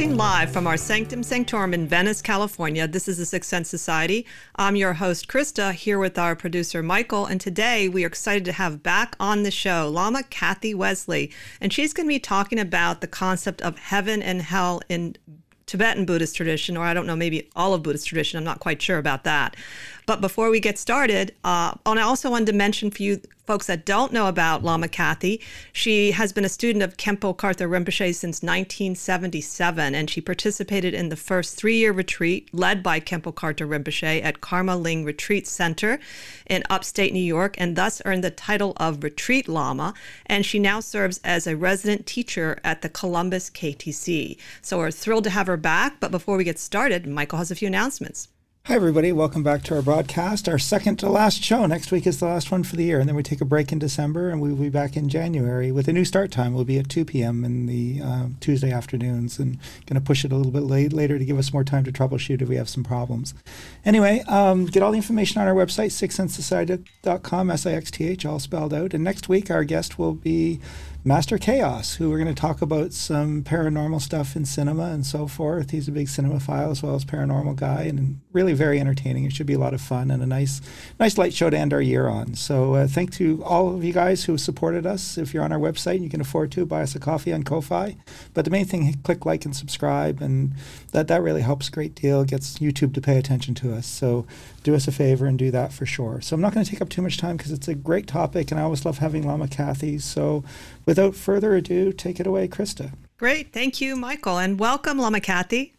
Broadcasting live from our Sanctum Sanctorum in Venice, California. This is the Sixth Sense Society. I'm your host, Krista, here with our producer, Michael. And today we are excited to have back on the show Lama Kathy Wesley. And she's going to be talking about the concept of heaven and hell in Tibetan Buddhist tradition, or I don't know, maybe all of Buddhist tradition. I'm not quite sure about that. But before we get started, uh, and I also wanted to mention for you folks that don't know about Lama Kathy, she has been a student of Khenpo Karthar Rinpoche since 1977, and she participated in the first three year retreat led by Khenpo Karthar Rinpoche at Karme Ling Retreat Center in upstate New York, and thus earned the title of Retreat Lama. And she now serves as a resident teacher at the Columbus KTC. So we're thrilled to have her back. But before we get started, Michael has a few announcements. Hi, everybody. Welcome back to our broadcast, our second to last show. Next week is the last one for the year, and then we take a break in December, and we'll be back in January with a new start time. We'll be at 2 p.m. in the uh, Tuesday afternoons, and going to push it a little bit late, later to give us more time to troubleshoot if we have some problems. Anyway, um, get all the information on our website, sixthsensesociety.com, S-I-X-T-H, all spelled out. And next week, our guest will be Master Chaos, who we're going to talk about some paranormal stuff in cinema and so forth. He's a big cinemaphile as well as paranormal guy, and really very entertaining. It should be a lot of fun and a nice, nice light show to end our year on. So, uh, thank to all of you guys who supported us. If you're on our website you can afford to, buy us a coffee on Ko-fi. But the main thing, click like and subscribe, and that that really helps a great deal. Gets YouTube to pay attention to us. So, do us a favor and do that for sure. So, I'm not going to take up too much time because it's a great topic, and I always love having Lama Kathy. So without further ado, take it away, Krista. Great. Thank you, Michael. And welcome, Lama Kathy.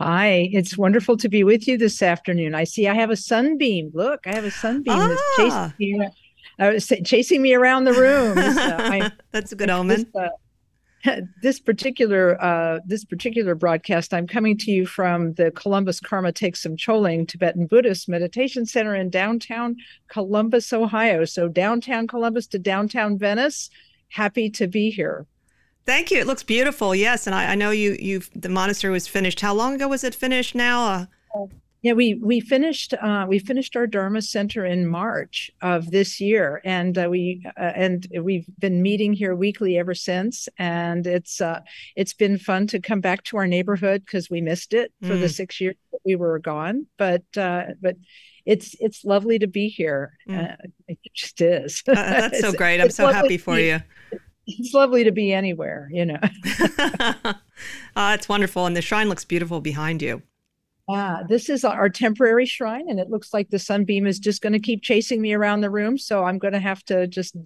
Hi, it's wonderful to be with you this afternoon. I see I have a sunbeam. Look, I have a sunbeam ah. that's chasing me, uh, chasing me around the room. Uh, that's a good omen. This, uh, this particular uh, this particular broadcast, I'm coming to you from the Columbus Karma Thegsum Choling Tibetan Buddhist Meditation Center in downtown Columbus, Ohio. So downtown Columbus to downtown Venice. Happy to be here. Thank you. It looks beautiful. Yes, and I, I know you. You the monastery was finished. How long ago was it finished? Now. Uh, yeah, we we finished uh, we finished our Dharma Center in March of this year, and uh, we uh, and we've been meeting here weekly ever since. And it's uh, it's been fun to come back to our neighborhood because we missed it for mm. the six years that we were gone. But uh, but it's it's lovely to be here. Mm. it just is. Uh, that's so great. I'm so happy for you. It's lovely to be anywhere, you know. it's wonderful, and the shrine looks beautiful behind you. Yeah, this is our temporary shrine, and it looks like the sunbeam is just going to keep chasing me around the room. So I'm going to have to just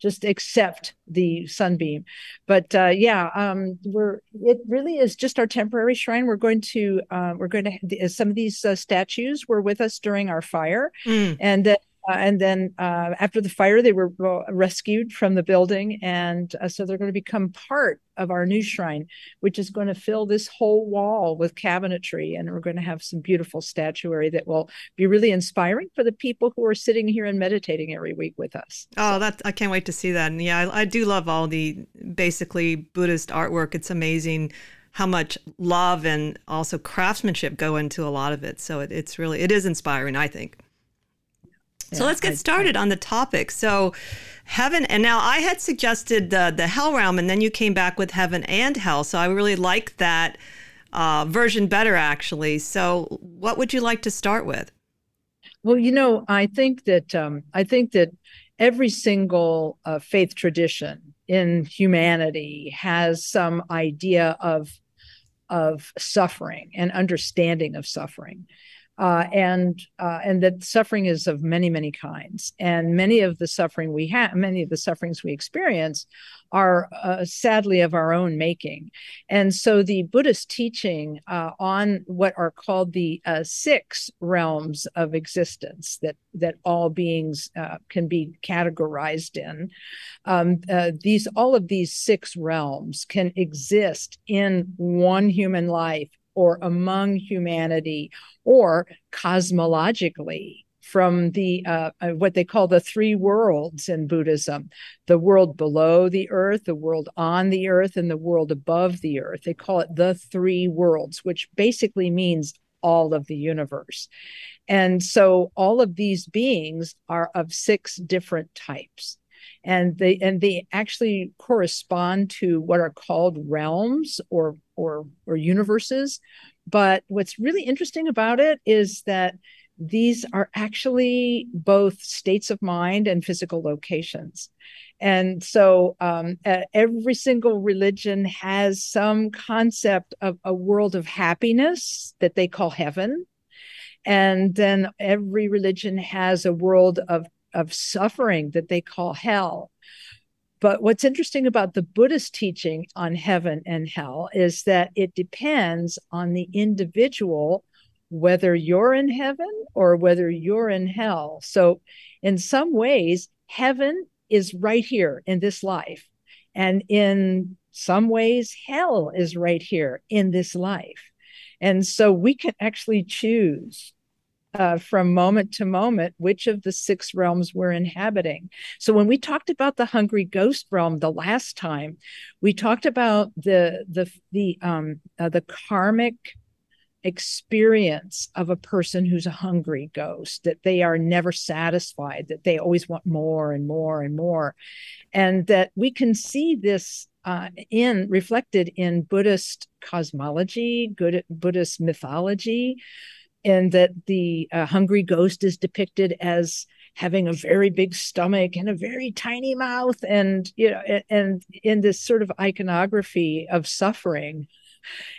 just accept the sunbeam. But uh, yeah, um, we're it really is just our temporary shrine. We're going to uh, we're going to some of these uh, statues were with us during our fire, mm. and uh, and then uh, after the fire, they were rescued from the building. And uh, so they're going to become part of our new shrine, which is going to fill this whole wall with cabinetry. And we're going to have some beautiful statuary that will be really inspiring for the people who are sitting here and meditating every week with us. Oh, so. that I can't wait to see that. And yeah, I, I do love all the basically Buddhist artwork. It's amazing how much love and also craftsmanship go into a lot of it. So it, it's really, it is inspiring, I think. So let's get started on the topic. So, heaven, and now I had suggested the the hell realm, and then you came back with heaven and hell. So I really like that uh, version better, actually. So, what would you like to start with? Well, you know, I think that um, I think that every single uh, faith tradition in humanity has some idea of of suffering and understanding of suffering. Uh, and uh, and that suffering is of many many kinds, and many of the suffering we have, many of the sufferings we experience, are uh, sadly of our own making. And so the Buddhist teaching uh, on what are called the uh, six realms of existence that that all beings uh, can be categorized in, um, these all of these six realms can exist in one human life or among humanity or cosmologically from the uh, uh, what they call the three worlds in Buddhism the world below the earth, the world on the earth, and the world above the earth. They call it the three worlds, which basically means all of the universe. And so all of these beings are of six different types and they and they actually correspond to what are called realms or or or universes. But what's really interesting about it is that these are actually both states of mind and physical locations. And so um, every single religion has some concept of a world of happiness that they call heaven. And then every religion has a world of of suffering that they call hell. But what's interesting about the Buddhist teaching on heaven and hell is that it depends on the individual whether you're in heaven or whether you're in hell. So, in some ways, heaven is right here in this life. And in some ways, hell is right here in this life. And so we can actually choose uh, from moment to moment which of the six realms we're inhabiting. So when we talked about the hungry ghost realm the last time, we talked about the the the um uh, the karmic experience of a person who's a hungry ghost that they are never satisfied that they always want more and more and more and that we can see this uh, in reflected in buddhist cosmology good buddhist mythology and that the uh, hungry ghost is depicted as having a very big stomach and a very tiny mouth and you know and, in this sort of iconography of suffering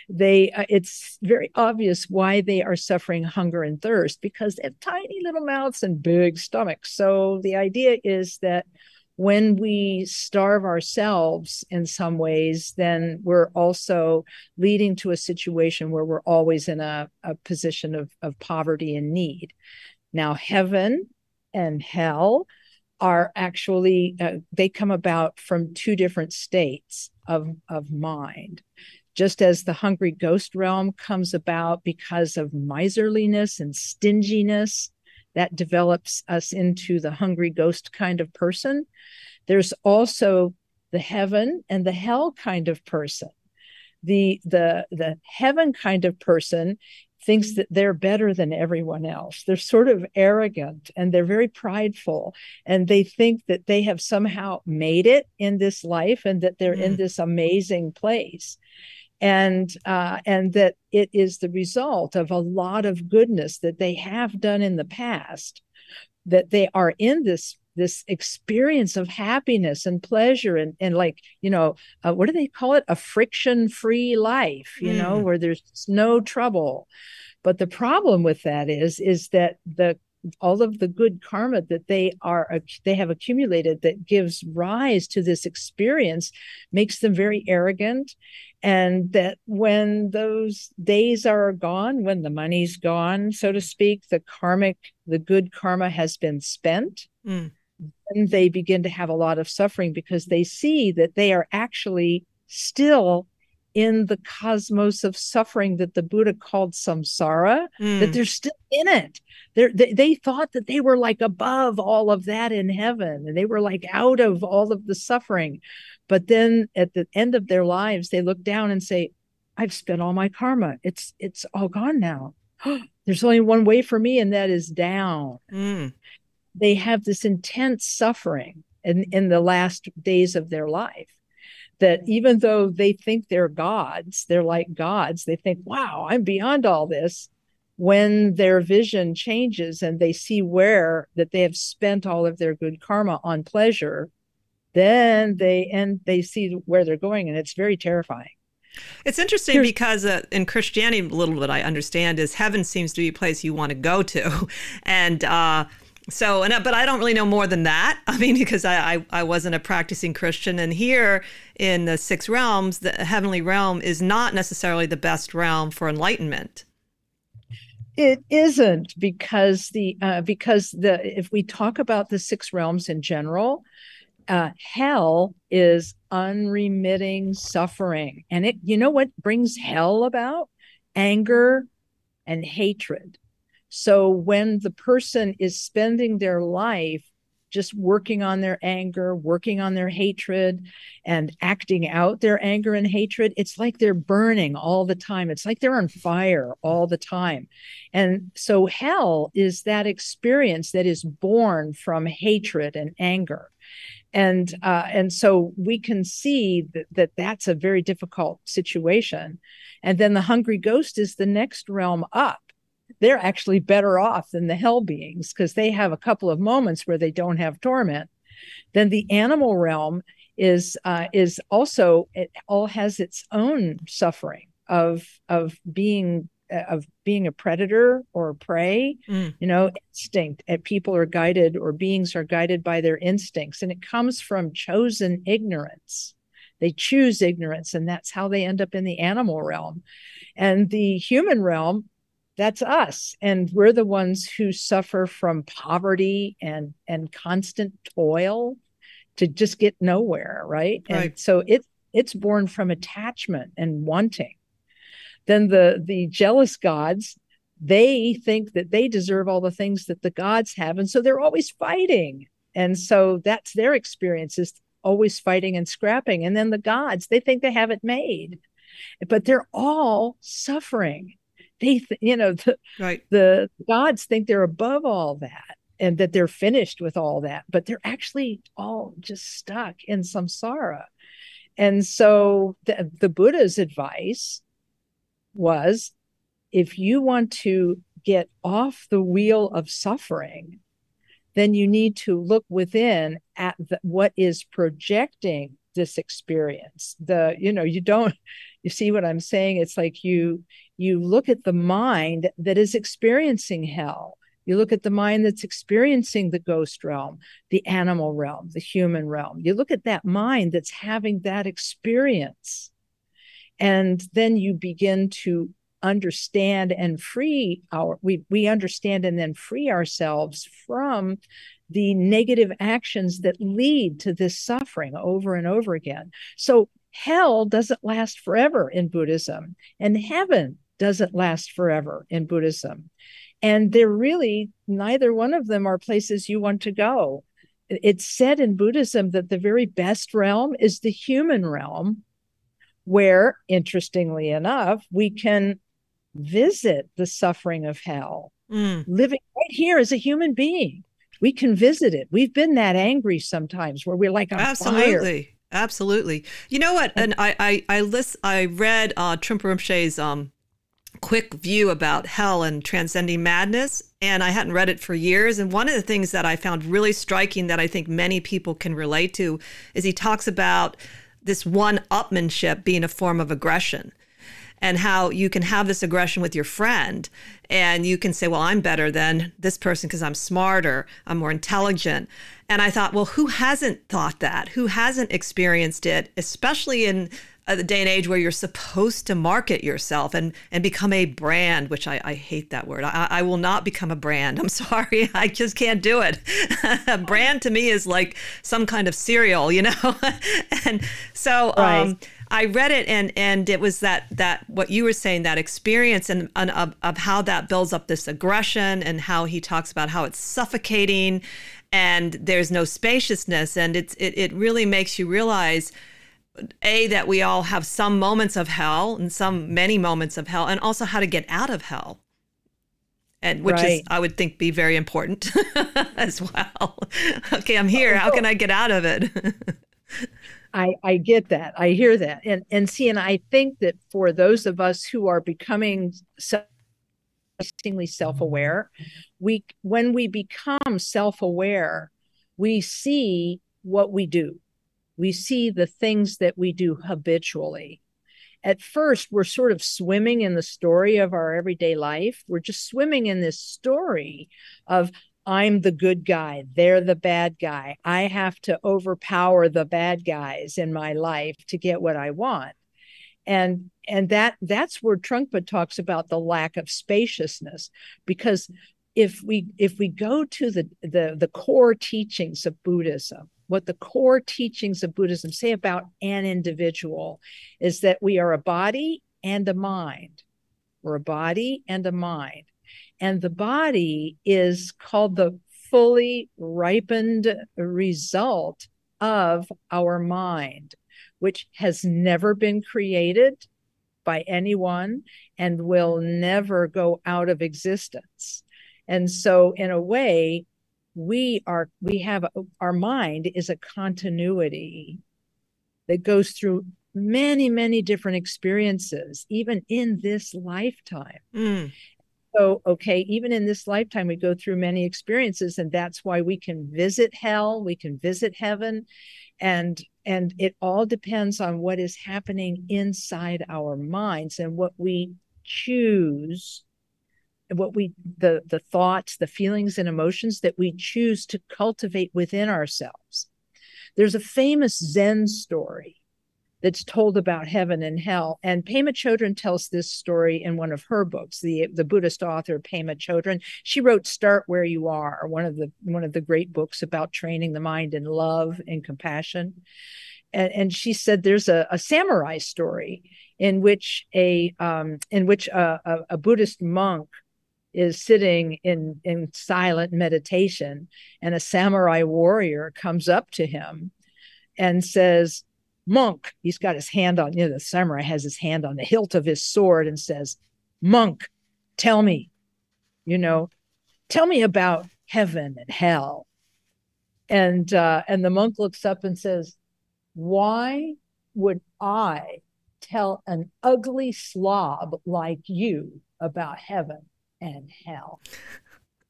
they uh, it's very obvious why they are suffering hunger and thirst because they have tiny little mouths and big stomachs. So the idea is that when we starve ourselves in some ways, then we're also leading to a situation where we're always in a, a position of, of poverty and need. Now, heaven and hell are actually, uh, they come about from two different states of, of mind. Just as the hungry ghost realm comes about because of miserliness and stinginess, that develops us into the hungry ghost kind of person. There's also the heaven and the hell kind of person. The the the heaven kind of person thinks that they're better than everyone else. They're sort of arrogant and they're very prideful and they think that they have somehow made it in this life and that they're mm. in this amazing place and uh, and that it is the result of a lot of goodness that they have done in the past that they are in this this experience of happiness and pleasure and and like you know uh, what do they call it a friction free life you mm. know where there's no trouble but the problem with that is is that the all of the good karma that they are they have accumulated that gives rise to this experience makes them very arrogant and that when those days are gone when the money's gone so to speak the karmic the good karma has been spent mm. then they begin to have a lot of suffering because they see that they are actually still in the cosmos of suffering that the Buddha called samsara, mm. that they're still in it. They're, they they thought that they were like above all of that in heaven, and they were like out of all of the suffering. But then at the end of their lives, they look down and say, "I've spent all my karma. It's it's all gone now. There's only one way for me, and that is down." Mm. They have this intense suffering in in the last days of their life that even though they think they're gods, they're like gods, they think, wow, I'm beyond all this. When their vision changes and they see where that they have spent all of their good karma on pleasure, then they and they see where they're going, and it's very terrifying. It's interesting Here's, because uh, in Christianity, a little bit I understand is heaven seems to be a place you want to go to, and uh, so and but I don't really know more than that. I mean, because I, I I wasn't a practicing Christian, and here in the six realms, the heavenly realm is not necessarily the best realm for enlightenment. It isn't because the uh, because the if we talk about the six realms in general, uh, hell is unremitting suffering, and it you know what brings hell about anger and hatred. So when the person is spending their life just working on their anger, working on their hatred, and acting out their anger and hatred, it's like they're burning all the time. It's like they're on fire all the time. And so hell is that experience that is born from hatred and anger. And uh, and so we can see that, that that's a very difficult situation. And then the hungry ghost is the next realm up they're actually better off than the hell beings because they have a couple of moments where they don't have torment. Then the animal realm is uh, is also it all has its own suffering of of being uh, of being a predator or prey mm. you know instinct and people are guided or beings are guided by their instincts and it comes from chosen ignorance they choose ignorance and that's how they end up in the animal realm and the human realm that's us. And we're the ones who suffer from poverty and and constant toil to just get nowhere right, right. and so it it's born from attachment and wanting. Then the the jealous gods they think that they deserve all the things that the gods have. And so they're always fighting. And so that's their experience is always fighting and scrapping. And then the gods they think they have it made but they're all suffering they th- you know the, right. the gods think they're above all that and that they're finished with all that but they're actually all just stuck in samsara and so the, the buddha's advice was if you want to get off the wheel of suffering then you need to look within at the, what is projecting this experience the you know you don't you see what i'm saying it's like you you look at the mind that is experiencing hell. You look at the mind that's experiencing the ghost realm, the animal realm, the human realm. You look at that mind that's having that experience. And then you begin to understand and free our we we understand and then free ourselves from the negative actions that lead to this suffering over and over again. So hell doesn't last forever in Buddhism, and heaven doesn't last forever in Buddhism. And they're really, neither one of them are places you want to go. It's said in Buddhism that the very best realm is the human realm, where, interestingly enough, we can visit the suffering of hell, mm. living right here as a human being. We can visit it. We've been that angry sometimes where we're like, absolutely. Fire. Absolutely. You know what? And I I I list I read uh Trungpa Rinpoche's um quick view about hell and transcending madness and I hadn't read it for years and one of the things that I found really striking that I think many people can relate to is he talks about this one upmanship being a form of aggression and how you can have this aggression with your friend and you can say well I'm better than this person because I'm smarter I'm more intelligent and I thought well who hasn't thought that who hasn't experienced it especially in uh, the day and age where you're supposed to market yourself and and become a brand, which I, I hate that word. I, I will not become a brand. I'm sorry, I just can't do it. a brand to me is like some kind of cereal, you know. and so right. um, I read it and and it was that that what you were saying that experience and, and of, of how that builds up this aggression and how he talks about how it's suffocating and there's no spaciousness. And it's it, it really makes you realize a that we all have some moments of hell and some many moments of hell and also how to get out of hell. And which right. is i would think be very important as well. Okay i'm here. Oh, how can i get out of it i i get that. I hear that. And and see and i think that for those of us who are becoming increasingly self-aware we when we become self-aware we see what we do. We see the things that we do habitually. At first we're sort of swimming in the story of our everyday life. We're just swimming in this story of I'm the good guy, they're the bad guy. I have to overpower the bad guys in my life to get what I want. And and that that's where Trungpa talks about the lack of spaciousness because if we if we go to the the the core teachings of Buddhism, what the core teachings of Buddhism say about an individual is that we are a body and a mind. We're a body and a mind. And the body is called the fully ripened result of our mind, which has never been created by anyone and will never go out of existence. And so, in a way, we are we have our mind is a continuity that goes through many many different experiences even in this lifetime mm. So okay even in this lifetime we go through many experiences and that's why we can visit hell we can visit heaven and and it all depends on what is happening inside our minds and what we choose what we the the thoughts the feelings and emotions that we choose to cultivate within ourselves. There's a famous zen story that's told about heaven and hell. And pema chodron tells this story in one of her books the the buddhist author pema chodron. She wrote start where you are one of the one of the great books about training the mind in love and compassion. And, and she said there's a, a samurai story in which a um, in which a, a, a buddhist monk is sitting in in silent meditation and a samurai warrior comes up to him and says monk he's got his hand on you know the samurai has his hand on the hilt of his sword and says monk tell me you know tell me about heaven and hell and uh and the monk looks up and says why would i tell an ugly slob like you about heaven and hell.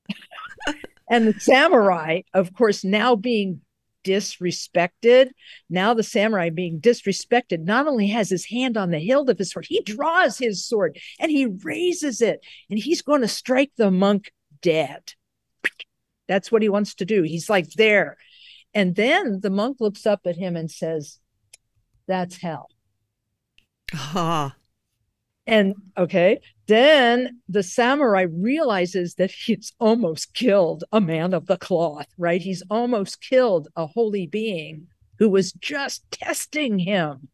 and the samurai, of course, now being disrespected, now the samurai being disrespected, not only has his hand on the hilt of his sword, he draws his sword and he raises it and he's going to strike the monk dead. That's what he wants to do. He's like there. And then the monk looks up at him and says, That's hell. Ah. And okay, then the samurai realizes that he's almost killed a man of the cloth, right? He's almost killed a holy being who was just testing him.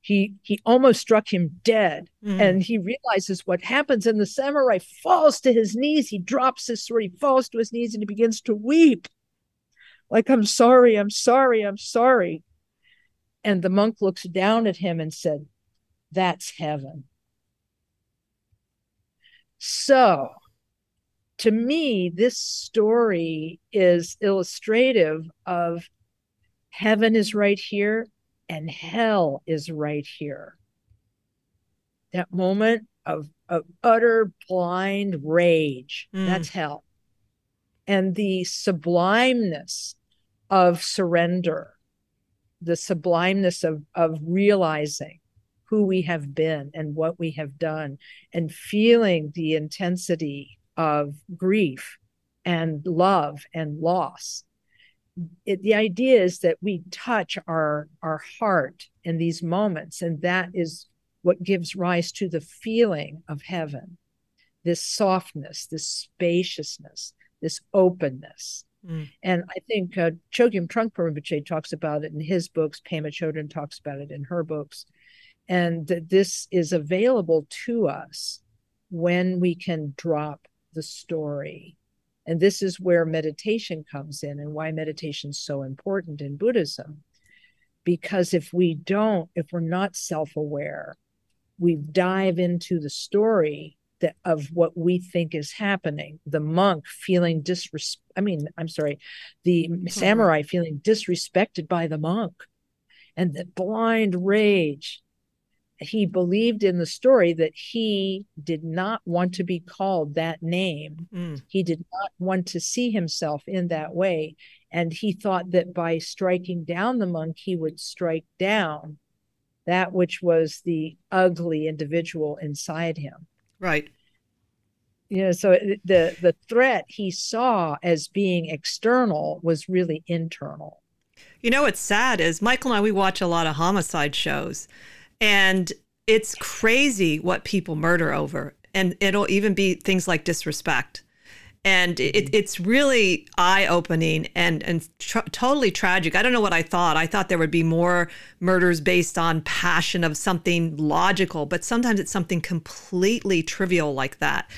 He he almost struck him dead, mm. and he realizes what happens. And the samurai falls to his knees. He drops his sword. He falls to his knees and he begins to weep, like "I'm sorry, I'm sorry, I'm sorry." And the monk looks down at him and said, that's heaven. So, to me, this story is illustrative of heaven is right here and hell is right here. That moment of, of utter blind rage, mm. that's hell. And the sublimeness of surrender, the sublimeness of, of realizing who we have been and what we have done and feeling the intensity of grief and love and loss. It, the idea is that we touch our our heart in these moments and that is what gives rise to the feeling of heaven this softness this spaciousness this openness. Mm. and i think uh, chogyam trungpa rinpoche talks about it in his books pema chodron talks about it in her books and that this is available to us when we can drop the story. And this is where meditation comes in and why meditation is so important in buddhism. Because if we don't if we're not self-aware we dive into the story that of what we think is happening. The monk feeling disres i mean i'm sorry the mm-hmm. samurai feeling disrespected by the monk. And the blind rage he believed in the story that he did not want to be called that name. Mm. He did not want to see himself in that way. And he thought that by striking down the monk, he would strike down that which was the ugly individual inside him. Right. You know, so the the threat he saw as being external was really internal. You know what's sad is Michael and I we watch a lot of homicide shows and it's crazy what people murder over and it'll even be things like disrespect and it, it's really eye-opening and and tr- totally tragic. I don't know what I thought. I thought there would be more murders based on passion of something logical, but sometimes it's something completely trivial like that.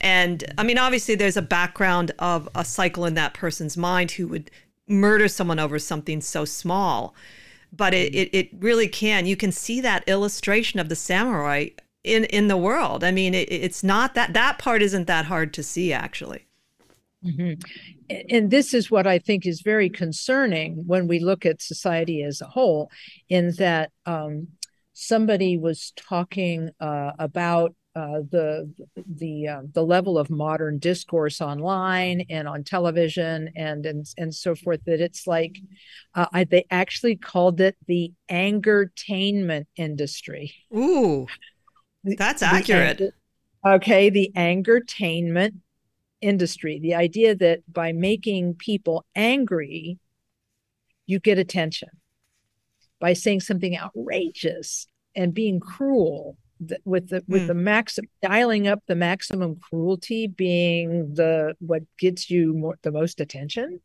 And I mean, obviously, there's a background of a cycle in that person's mind who would murder someone over something so small. But it, it, it really can. You can see that illustration of the samurai in, in the world. I mean, it, it's not that that part isn't that hard to see, actually. Mm-hmm. And this is what I think is very concerning when we look at society as a whole, in that um, somebody was talking uh, about uh, the the uh, the level of modern discourse online and on television and and and so forth that it's like uh, I, they actually called it the angertainment industry. Ooh, that's accurate. The, okay, the angertainment industry the idea that by making people angry you get attention by saying something outrageous and being cruel with the with mm. the maximum dialing up the maximum cruelty being the what gets you more the most attention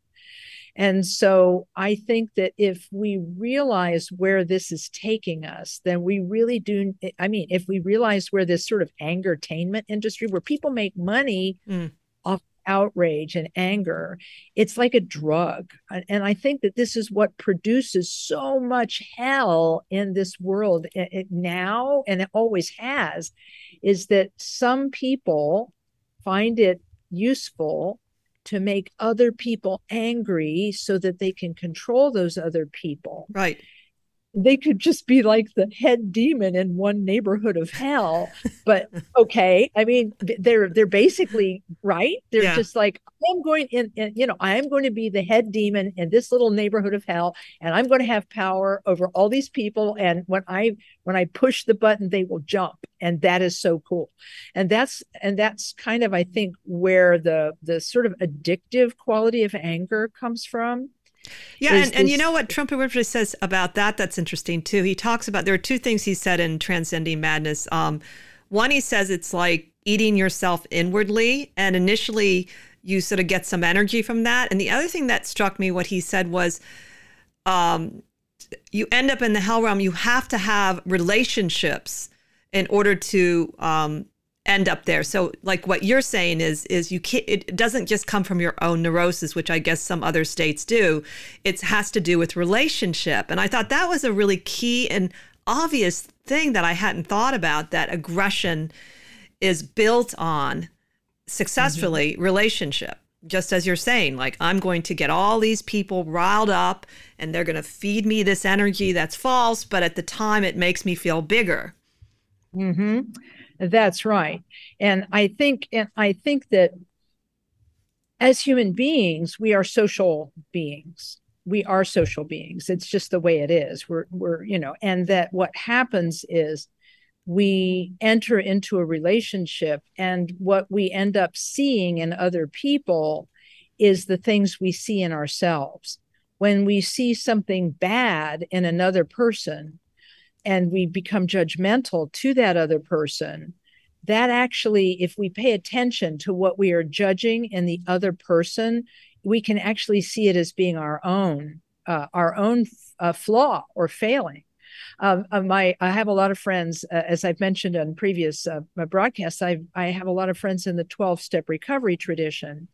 and so i think that if we realize where this is taking us then we really do i mean if we realize where this sort of angertainment industry where people make money mm outrage and anger it's like a drug. And i think that this is what produces so much hell in this world now and it always has is that some people find it useful to make other people angry so that they can control those other people. Right they could just be like the head demon in one neighborhood of hell. But okay i mean they're they're basically right. They're yeah. just like i'm going in, in, you know i am going to be the head demon in this little neighborhood of hell and i'm going to have power over all these people and when i when i push the button they will jump and that is so cool. And that's and that's kind of i think where the the sort of addictive quality of anger comes from yeah, and, and you know what Trungpa Rinpoche says about that? That's interesting too. He talks about there are two things he said in Transcending Madness. Um, one, he says it's like eating yourself inwardly, and initially you sort of get some energy from that. And the other thing that struck me, what he said was, um, you end up in the hell realm. You have to have relationships in order to um, end up there. So like what you're saying is is you can't it doesn't just come from your own neurosis, which I guess some other states do. It has to do with relationship. And I thought that was a really key and obvious thing that I hadn't thought about that aggression is built on successfully mm-hmm. relationship. Just as you're saying, like I'm going to get all these people riled up and they're going to feed me this energy that's false, but at the time it makes me feel bigger. Mhm. That's right. And I think and I think that as human beings, we are social beings. We are social beings. It's just the way it is. We're we're, you know, and that what happens is we enter into a relationship and what we end up seeing in other people is the things we see in ourselves. When we see something bad in another person, and we become judgmental to that other person, that actually, if we pay attention to what we are judging in the other person, we can actually see it as being our own, uh, our own uh, flaw or failing. Um, uh, my, I have a lot of friends, uh, as I've mentioned on previous uh, broadcasts. I I have a lot of friends in the twelve step recovery tradition,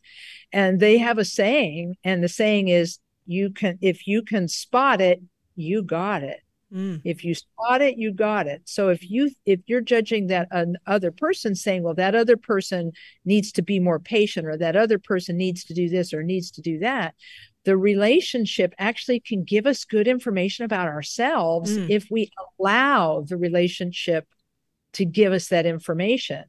and they have a saying, and the saying is, "You can, if you can spot it, you got it." Mm. If you spot it, you got it. So if you if you're judging that other person saying, well, that other person needs to be more patient, or that other person needs to do this or needs to do that, the relationship actually can give us good information about ourselves mm. if we allow the relationship to give us that information.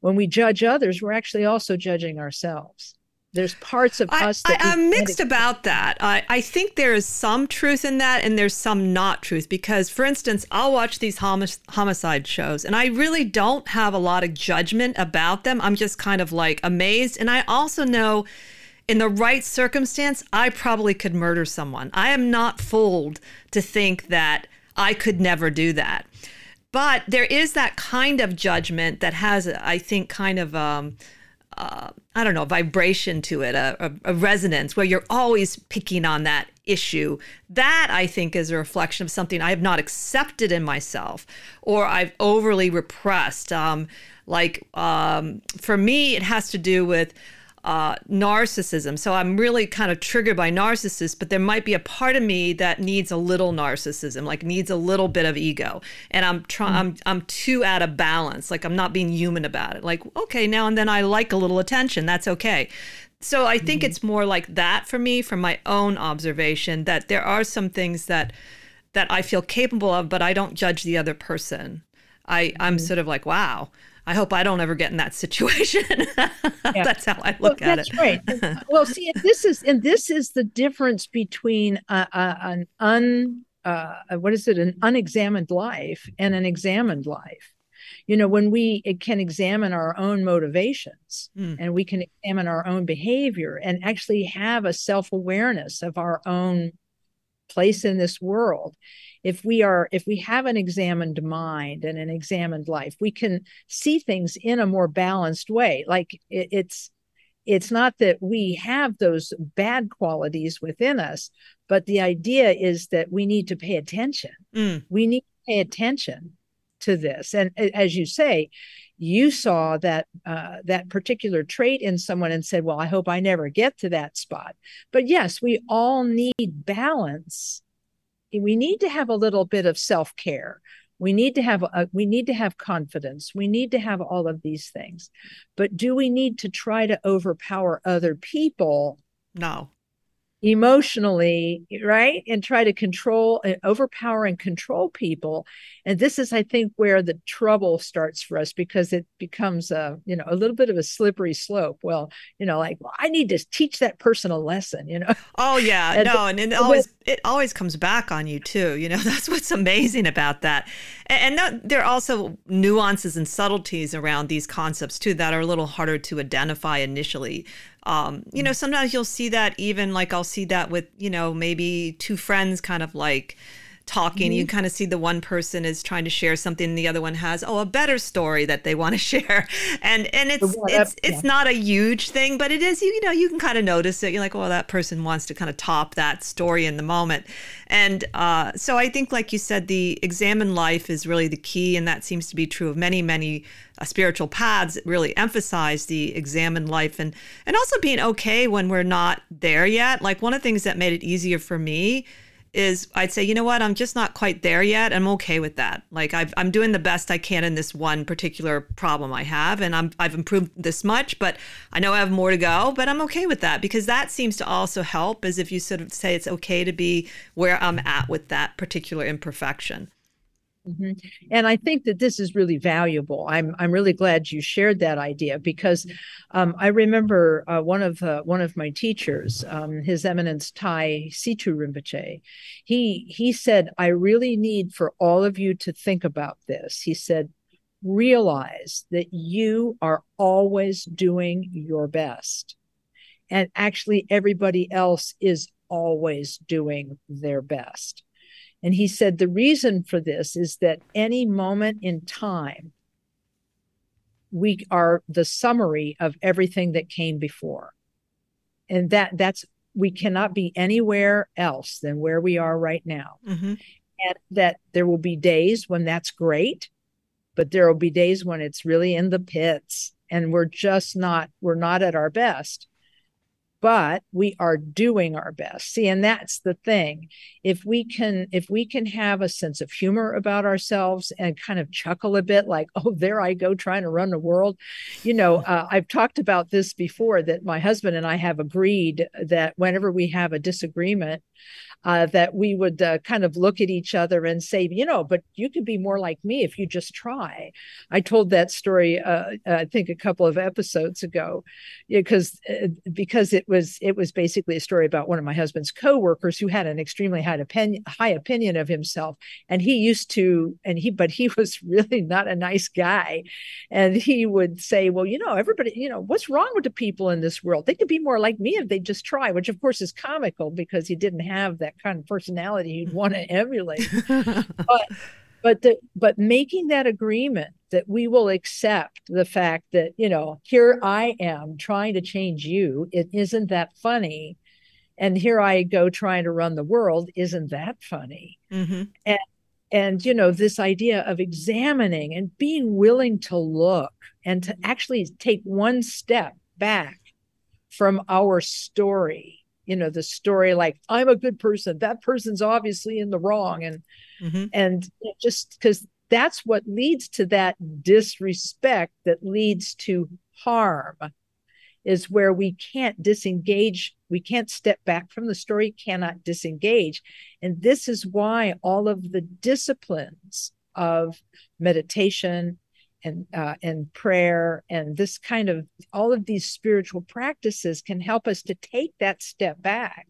When we judge others, we're actually also judging ourselves. There's parts of I, us that I, am mixed about that. I, I think there is some truth in that, and there's some not truth. Because, for instance, I'll watch these homic- homicide shows, and I really don't have a lot of judgment about them. I'm just kind of like amazed. And I also know in the right circumstance, I probably could murder someone. I am not fooled to think that I could never do that. But there is that kind of judgment that has, I think, kind of. Um, uh, I don't know, vibration to it, a, a, a, resonance where you're always picking on that issue. That I think is a reflection of something I have not accepted in myself or I've overly repressed. Um, like um, for me, it has to do with uh, narcissism. So I'm really kind of triggered by narcissists, but there might be a part of me that needs a little narcissism, like needs a little bit of ego, and I'm trying. Mm. I'm I'm too out of balance. Like I'm not being human about it. Like okay, now and then I like a little attention. That's okay. So I think mm-hmm. it's more like that for me, from my own observation, that there are some things that that I feel capable of, but I don't judge the other person. I I'm mm-hmm. sort of like wow I hope I don't ever get in that situation. Yeah. that's how I look well, at that's it. That's right. well, see, this is and this is the difference between uh, uh, an un uh, what is it an unexamined life and an examined life. You know, when we can examine our own motivations mm. and we can examine our own behavior and actually have a self awareness of our own place in this world if we are if we have an examined mind and an examined life we can see things in a more balanced way. Like it, it's it's not that we have those bad qualities within us but the idea is that we need to pay attention. Mm. we need to pay attention to this. And as you say you saw that uh, that particular trait in someone and said well i hope i never get to that spot. But yes we all need balance. We need to have a little bit of self-care. We need to have a, we need to have confidence. We need to have all of these things. But do we need to try to overpower other people? No emotionally right and try to control and overpower and control people. And this is i think where the trouble starts for us because it becomes a you know a little bit of a slippery slope. Well you know like well, i need to teach that person a lesson you know? Oh yeah. And no and it always it always comes back on you too. You know that's what's amazing about that. And, and there are also nuances and subtleties around these concepts too that are a little harder to identify initially um, you know, sometimes you'll see that even like I'll see that with, you know, maybe two friends kind of like talking. Mm-hmm. you kind of see the one person is trying to share something the other one has oh a better story that they want to share. And and it's it's it's not a huge thing but it is you you know you can kind of notice it. You're like well that person wants to kind of top that story in the moment. And uh, so i think like you said the examined life is really the key and that seems to be true of many many uh, spiritual paths really emphasize the examined life and and also being okay when we're not there yet like one of the things that made it easier for me is I'd say, you know what, I'm just not quite there yet. I'm okay with that. Like i am doing the best I can in this one particular problem I have, and I'm I've improved this much, but I know I have more to go. But I'm okay with that because that seems to also help, as if you sort of say it's okay to be where I'm at with that particular imperfection. Mm-hmm. And I think that this is really valuable. I'm I'm really glad you shared that idea because um, I remember uh, one of uh, one of my teachers, um, His Eminence Tai Situ Rinpoche. He he said, "I really need for all of you to think about this." He said, "Realize that you are always doing your best, and actually everybody else is always doing their best." And he said the reason for this is that any moment in time, we are the summary of everything that came before. And that that's we cannot be anywhere else than where we are right now. Mm-hmm. And that there will be days when that's great, but there will be days when it's really in the pits and we're just not we're not at our best but we are doing our best. See and that's the thing. If we can if we can have a sense of humor about ourselves and kind of chuckle a bit like oh there i go trying to run the world. You know uh, i've talked about this before that my husband and i have agreed that whenever we have a disagreement uh, that we would uh, kind of look at each other and say, you know, but you could be more like me if you just try. I told that story, uh, I think, a couple of episodes ago, because uh, because it was it was basically a story about one of my husband's coworkers who had an extremely high opinion high opinion of himself, and he used to, and he but he was really not a nice guy, and he would say, well, you know, everybody, you know, what's wrong with the people in this world? They could be more like me if they just try, which of course is comical because he didn't have that that kind of personality you'd want to emulate. but but the, but making that agreement that we will accept the fact that you know here I am trying to change you. It isn't that funny, and here I go trying to run the world. Isn't that funny? Mm-hmm. And and you know this idea of examining and being willing to look and to actually take one step back from our story you know the story like i'm a good person that person's obviously in the wrong and mm-hmm. and just because that's what leads to that disrespect that leads to harm is where we can't disengage we can't step back from the story cannot disengage and this is why all of the disciplines of meditation and uh, and prayer and this kind of all of these spiritual practices can help us to take that step back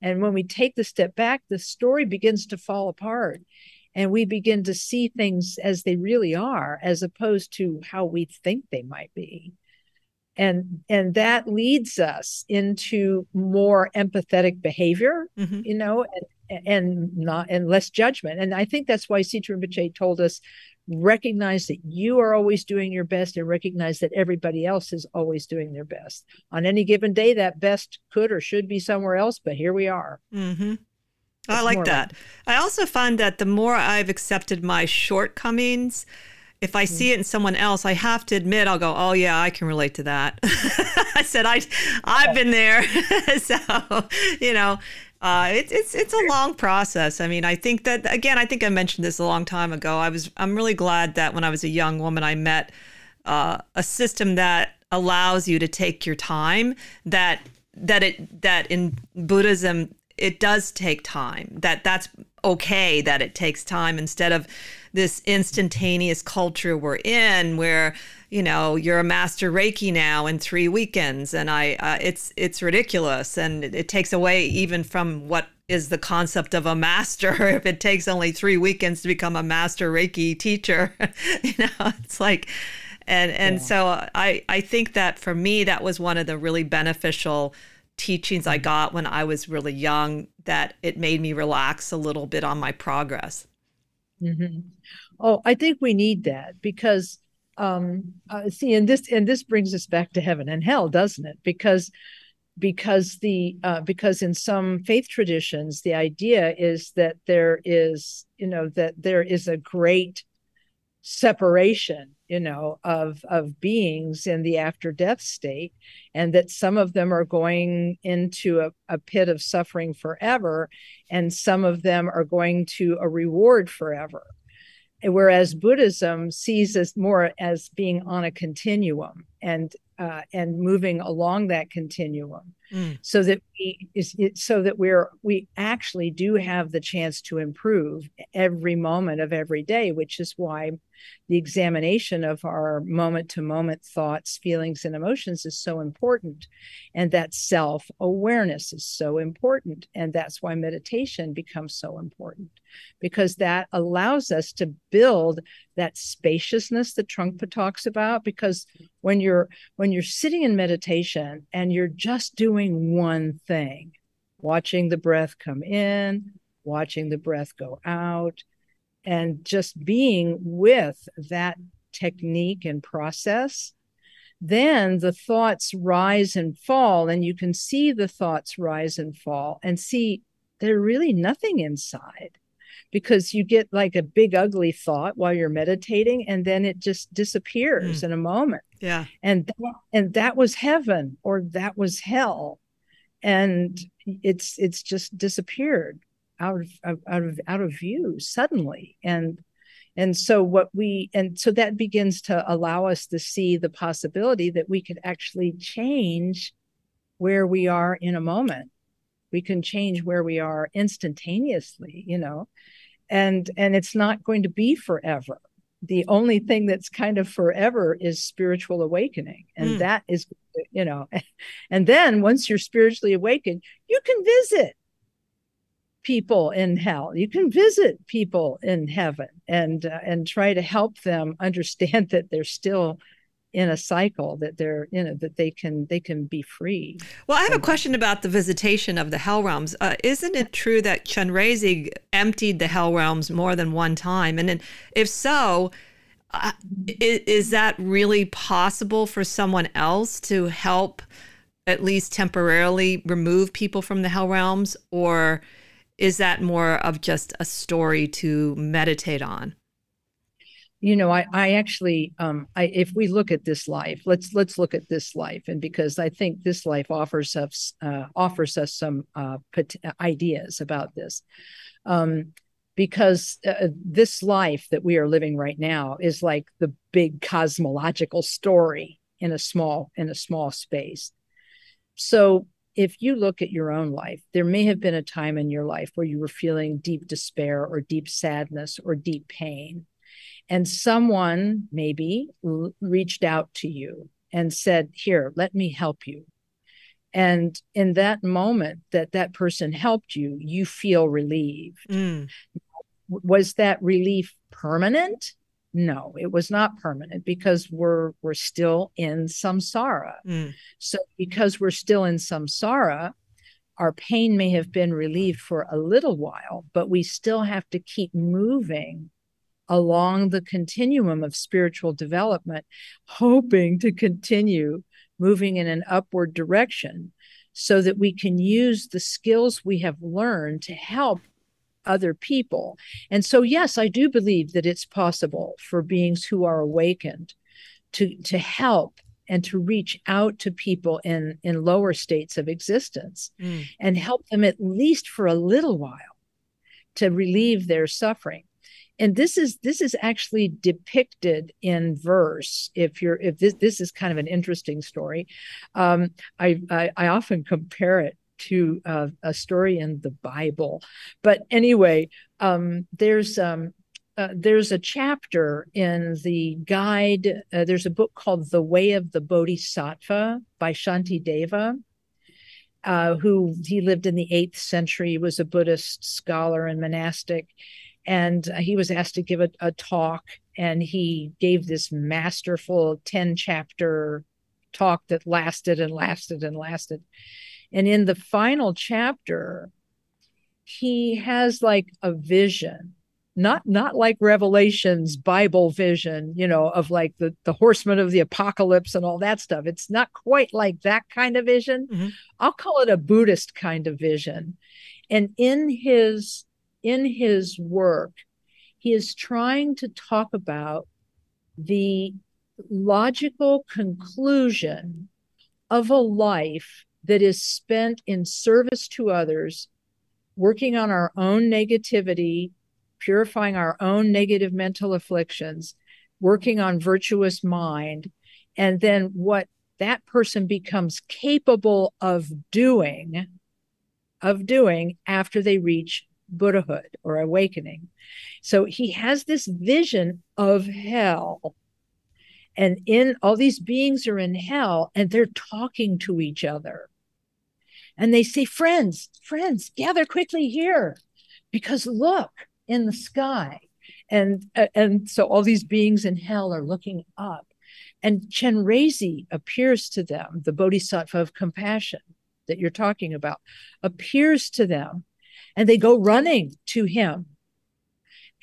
and when we take the step back the story begins to fall apart and we begin to see things as they really are as opposed to how we think they might be and and that leads us into more empathetic behavior mm-hmm. you know and, and not and less judgment and i think that's why C. Rinpoche told us recognize that you are always doing your best and recognize that everybody else is always doing their best on any given day that best could or should be somewhere else but here we are mm-hmm. i like that like- i also find that the more i've accepted my shortcomings if I mm-hmm. see it in someone else, I have to admit I'll go, "Oh yeah, I can relate to that." I said I I've been there. so, you know, uh, it's it's it's a long process. I mean, I think that again, I think I mentioned this a long time ago. I was I'm really glad that when I was a young woman, I met uh, a system that allows you to take your time. That that it that in Buddhism it does take time. That that's okay. That it takes time instead of this instantaneous culture we're in where you know you're a master reiki now in three weekends and i uh, it's it's ridiculous and it, it takes away even from what is the concept of a master if it takes only three weekends to become a master reiki teacher you know it's like and and yeah. so i i think that for me that was one of the really beneficial teachings i got when i was really young that it made me relax a little bit on my progress Mm-hmm. Oh, I think we need that because um uh, see and this and this brings us back to heaven and hell doesn't it because because the uh, because in some faith traditions the idea is that there is you know that there is a great separation you know of of beings in the after death state and that some of them are going into a, a pit of suffering forever and some of them are going to a reward forever whereas buddhism sees us more as being on a continuum and uh, and moving along that continuum mm. so that we is so that we're we actually do have the chance to improve every moment of every day which is why the examination of our moment to moment thoughts feelings and emotions is so important. And that self awareness is so important. And that's why meditation becomes so important because that allows us to build that spaciousness that Trungpa talks about. Because when you're when you're sitting in meditation and you're just doing one thing watching the breath come in watching the breath go out and just being with that technique and process then the thoughts rise and fall and you can see the thoughts rise and fall and see they're really nothing inside because you get like a big ugly thought while you're meditating and then it just disappears mm. in a moment. Yeah. And and that was heaven or that was hell and it's it's just disappeared out of out of out of view suddenly. And and so what we and so that begins to allow us to see the possibility that we could actually change where we are in a moment. We can change where we are instantaneously you know and and it's not going to be forever. The only thing that's kind of forever is spiritual awakening and mm. that is you know and then once you're spiritually awakened you can visit people in hell. You can visit people in heaven and uh, and try to help them understand that they're still in a cycle that they're you know that they can they can be free well i have a question about the visitation of the hell realms. Uh, isn't it true that chenrezig emptied the hell realms more than one time? And then if so uh, is, is that really possible for someone else to help at least temporarily remove people from the hell realms? Or is that more of just a story to meditate on? You know i i actually um i if we look at this life let's let's look at this life. And because i think this life offers us uh, offers us some uh, ideas about this. Um because uh, this life that we are living right now is like the big cosmological story in a small in a small space. So if you look at your own life there may have been a time in your life where you were feeling deep despair or deep sadness or deep pain. And someone maybe l- reached out to you and said here let me help you. And in that moment that that person helped you you feel relieved. Mm. was that relief permanent no it was not permanent because we're we're still in samsara mm. so because we're still in samsara our pain may have been relieved for a little while but we still have to keep moving along the continuum of spiritual development, hoping to continue moving in an upward direction so that we can use the skills we have learned to help other people. And so, yes, I do believe that it's possible for beings who are awakened to, to help and to reach out to people in, in lower states of existence mm. and help them at least for a little while to relieve their suffering and this is this is actually depicted in verse if you're if this this is kind of an interesting story um, I, I, I often compare it to uh, a story in the bible. But anyway um, there's um, uh, there's a chapter in the guide uh, there's a book called the way of the bodhisattva by shantideva uh, who he lived in the eighth century he was a buddhist scholar and monastic and he was asked to give a, a talk and he gave this masterful 10 chapter talk that lasted and lasted and lasted and in the final chapter he has like a vision not not like revelations bible vision you know of like the the horsemen of the apocalypse and all that stuff. It's not quite like that kind of vision. Mm-hmm. i'll call it a buddhist kind of vision. And in his in his work, he is trying to talk about the logical conclusion of a life that is spent in service to others, working on our own negativity, purifying our own negative mental afflictions, working on virtuous mind, and then what that person becomes capable of doing of doing after they reach Buddhahood or awakening. So he has this vision of hell. And in all these beings are in hell and they're talking to each other. And they say, Friends, friends, gather quickly here because look in the sky. And, uh, and so all these beings in hell are looking up. And Chenrezig appears to them, the bodhisattva of compassion that you're talking about, appears to them and they go running to him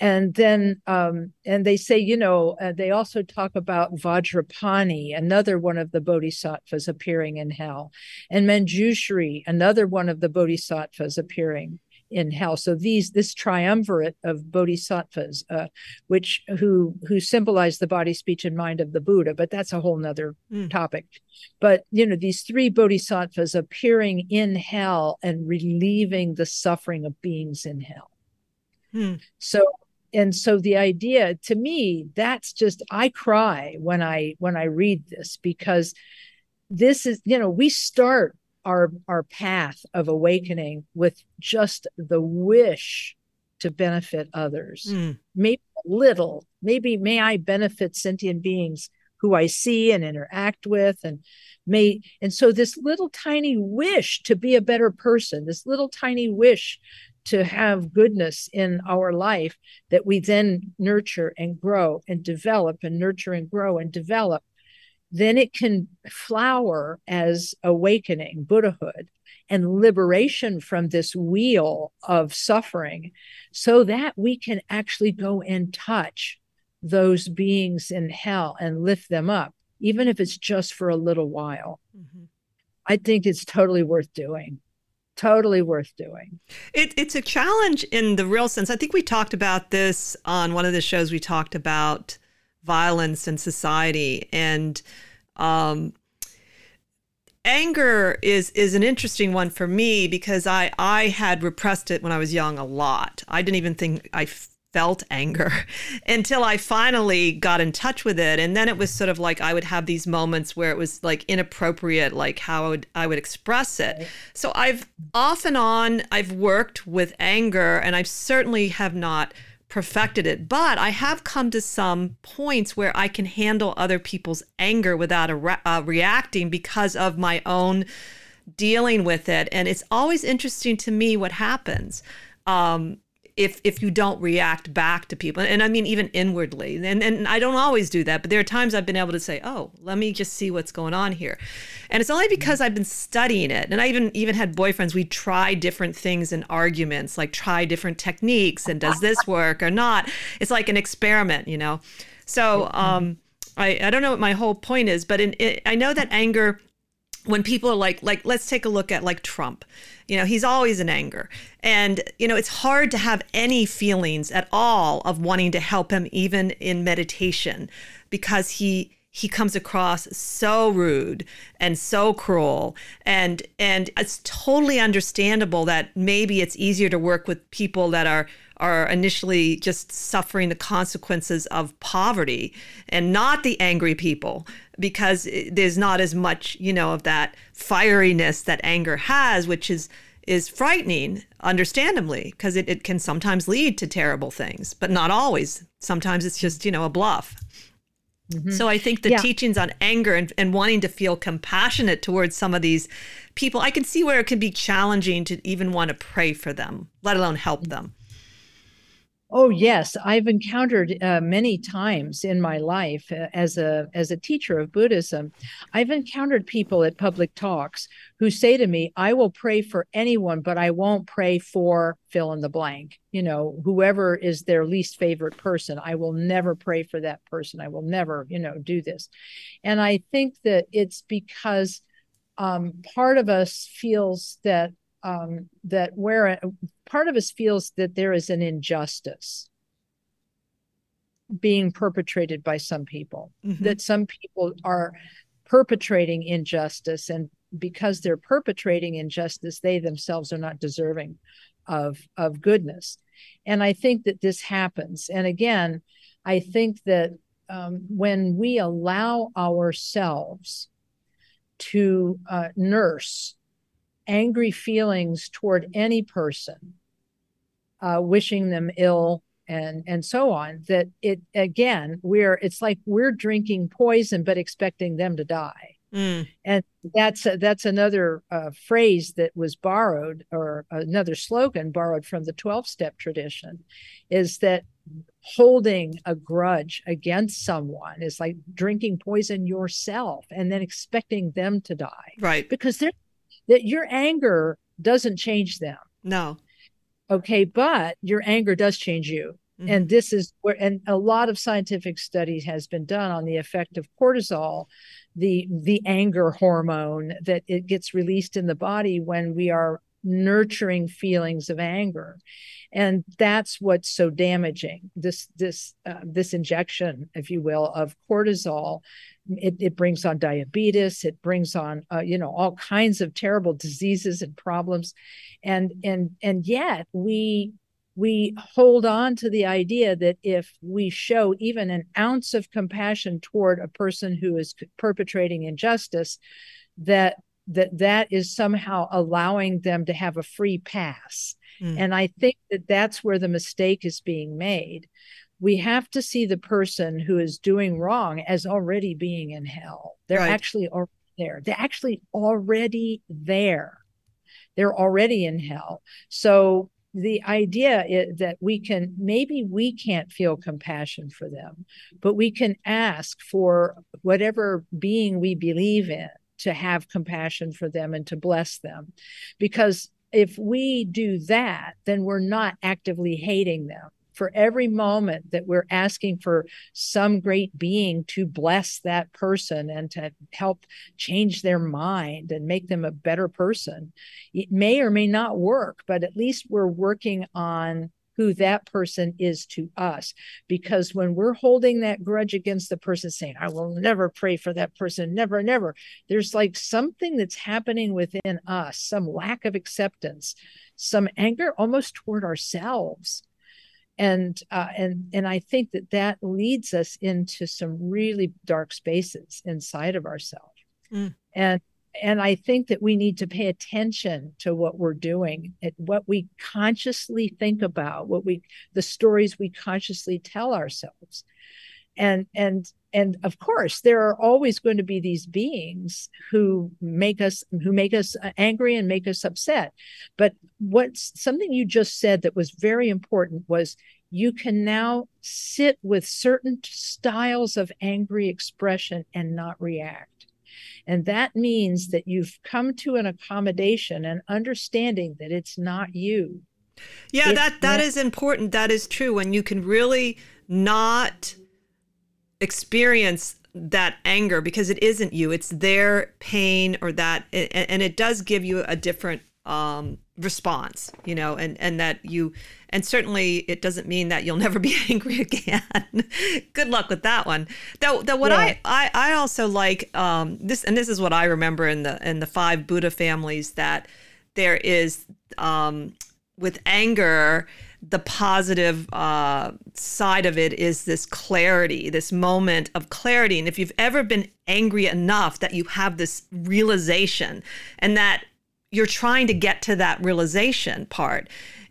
and then um, and they say you know uh, they also talk about vajrapani another one of the bodhisattvas appearing in hell and manjushri another one of the bodhisattvas appearing in hell. So these this triumvirate of bodhisattvas, uh, which who who symbolize the body, speech, and mind of the Buddha, but that's a whole nother mm. topic. But you know, these three bodhisattvas appearing in hell and relieving the suffering of beings in hell. Mm. So and so the idea to me that's just i cry when i when i read this because this is you know we start our our path of awakening with just the wish to benefit others Mm. maybe a little maybe may i benefit sentient beings who i see and interact with and may and so this little tiny wish to be a better person this little tiny wish to have goodness in our life that we then nurture and grow and develop and nurture and grow and develop then it can flower as awakening buddhahood and liberation from this wheel of suffering so that we can actually go and touch those beings in hell and lift them up even if it's just for a little while Mhm. i think it's totally worth doing totally worth doing It, it's a challenge in the real sense. I think we talked about this on one of the shows. We talked about violence in society and um, anger is is an interesting one for me because I I had repressed it when I was young a lot. I didn't even think I felt anger until I finally got in touch with it and then it was sort of like I would have these moments where it was like inappropriate like how I would I would express it. So I've off and on I've worked with anger and I certainly have not perfected it, but I have come to some points where I can handle other people's anger without a re- uh, reacting because of my own dealing with it. And it's always interesting to me what happens. Um, if, if you don't react back to people and i mean even inwardly and, and i don't always do that but there are times i've been able to say oh let me just see what's going on here. And it's only because i've been studying it and i even even had boyfriends we try different things in arguments like try different techniques and does this work or not? It's like an experiment you know? So um i i don't know what my whole point is but in it, i know that anger when people are like like let's take a look at like Trump. You know, he's always in anger. And you know, it's hard to have any feelings at all of wanting to help him even in meditation because he he comes across so rude and so cruel and and it's totally understandable that maybe it's easier to work with people that are are initially just suffering the consequences of poverty and not the angry people because there's not as much you know of that fieriness that anger has which is is frightening understandably because it, it can sometimes lead to terrible things but not always sometimes it's just you know a bluff mm-hmm. so I think the Yeah. teachings on anger and, and wanting to feel compassionate towards some of these people, I can see where it can be challenging to even want to pray for them, let alone help mm-hmm. them. Oh yes, I've encountered uh, many times in my life uh, as a as a teacher of Buddhism. I've encountered people at public talks who say to me, "I will pray for anyone, but I won't pray for fill in the blank. You know, whoever is their least favorite person, I will never pray for that person. I will never, you know, do this." And I think that it's because um, part of us feels that um, that where part of us feels that there is an injustice being perpetrated by some people. Mhm. that some people are perpetrating injustice and because they're perpetrating injustice they themselves are not deserving of of goodness. And i think that this happens. And again i think that um, when we allow ourselves to uh, nurse angry feelings toward any person, uh, wishing them ill and and so on. That it again, we're it's like we're drinking poison but expecting them to die. Mm, And that's that's another uh, phrase that was borrowed, or another slogan borrowed from the twelve step tradition, is that holding a grudge against someone is like drinking poison yourself and then expecting them to die right. because they're that your anger doesn't change them No. okay but your anger does change you Mhm. and this is where and a lot of scientific studies has been done on the effect of cortisol the the anger hormone that it gets released in the body when we are nurturing feelings of anger and that's what's so damaging this this uh, this injection if you will of cortisol it, it brings on diabetes it brings on uh, you know all kinds of terrible diseases and problems. And and and yet we we hold on to the idea that if we show even an ounce of compassion toward a person who is perpetrating injustice that that that is somehow allowing them to have a free pass. Mm. and i think that that's where the mistake is being made we have to see the person who is doing wrong as already being in hell. They're right. actually already there. They're actually already there. They're already in hell. So the idea is that we can maybe we can't feel compassion for them but we can ask for whatever being we believe in to have compassion for them and to bless them. Because if we do that then we're not actively hating them for every moment that we're asking for some great being to bless that person and to help change their mind and make them a better person, it may or may not work, but at least we're working on who that person is to us. Because when we're holding that grudge against the person, saying, I will never pray for that person, never, never, there's like something that's happening within us, some lack of acceptance, some anger almost toward ourselves and uh, and and I think that that leads us into some really dark spaces inside of ourselves, mm. and and I think that we need to pay attention to what we're doing, at what we consciously think about, what we the stories we consciously tell ourselves, and and and of course there are always going to be these beings who make us who make us uh, angry and make us upset. But what's something you just said that was very important was you can now sit with certain styles of angry expression and not react. And that means that you've come to an accommodation and understanding that it's not you. Yeah it's that that not- is important. That is true. When you can really not experience that anger because it isn't you. It's their pain or that and it does give you a different um, response you know and and that you and certainly it doesn't mean that you'll never be angry again. Good luck with that one. Though that what yeah. I, I i also like um this and this is what i remember in the in the five buddha families that there is um with anger the positive uh, side of it is this clarity, this moment of clarity. And if you've ever been angry enough that you have this realization and that you're trying to get to that realization part.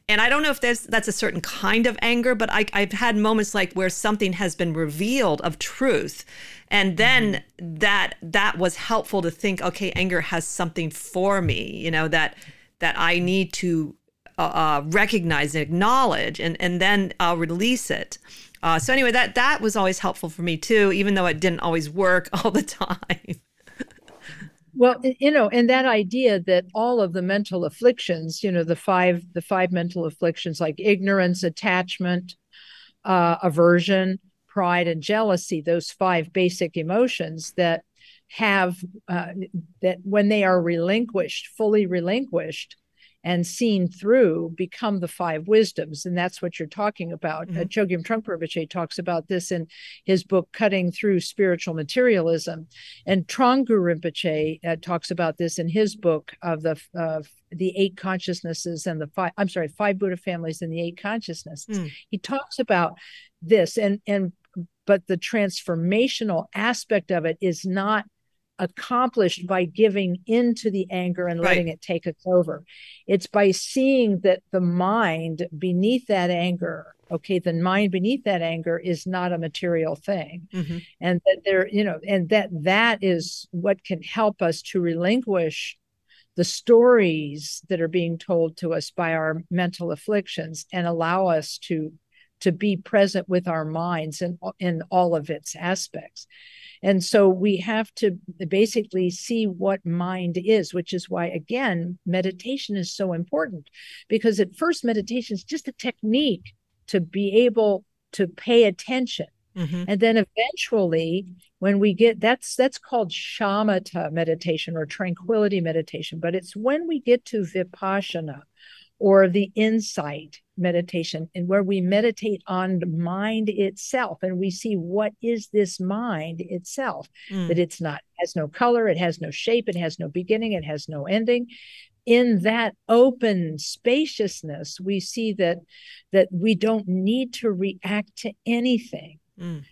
And I don't know if there's that's a certain kind of anger, but I, I've had moments like where something has been revealed of truth, and then mm-hmm. that that was helpful to think, okay, anger has something for me, you know that that I need to uh, uh, recognize and acknowledge, and and then I'll release it. Uh, so anyway, that that was always helpful for me too, even though it didn't always work all the time. well, you know, and that idea that all of the mental afflictions, you know, the five the five mental afflictions like ignorance, attachment, uh, aversion, pride, and jealousy, those five basic emotions that have uh, that when they are relinquished, fully relinquished, and seen through become the five wisdoms. And that's what you're talking about. Mm-hmm. Uh, Chogyam Trungpa Rinpoche talks about this in his book, Cutting Through Spiritual Materialism. And Trungpa Rinpoche uh, talks about this in his book of the uh, the eight consciousnesses and the five, I'm sorry, five Buddha families and the eight consciousnesses. Mm. He talks about this and, and, but the transformational aspect of it is not accomplished by giving into the anger and letting right. it take us over. It's by seeing that the mind beneath that anger, okay, the mind beneath that anger is not a material thing. Mm-hmm. And that there, you know, and that that is what can help us to relinquish the stories that are being told to us by our mental afflictions and allow us to to be present with our minds in, in all of its aspects and so we have to basically see what mind is, which is why, again, meditation is so important because at first, meditation is just a technique to be able to pay attention. Mm-hmm. And then eventually, when we get that's that's called shamatha meditation or tranquility meditation, but it's when we get to vipassana or the insight meditation and where we meditate on the mind itself and we see what is this mind itself mm. that it's not has no color it has no shape it has no beginning it has no ending in that open spaciousness we see that that we don't need to react to anything mm.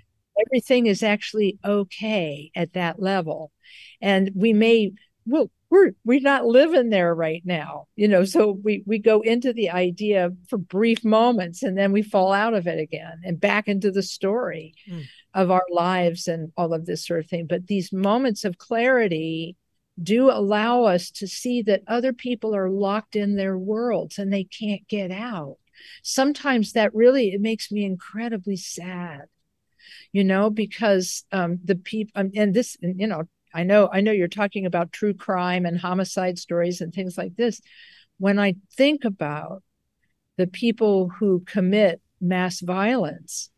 everything is actually okay at that level and we may well we're we're not living there right now you know so we we go into the idea for brief moments and then we fall out of it again and back into the story mm. of our lives and all of this sort of thing but these moments of clarity do allow us to see that other people are locked in their worlds and they can't get out sometimes that really it makes me incredibly sad you know because um the people um, and this and, you know i know i know you're talking about true crime and homicide stories and things like this when i think about the people who commit mass violence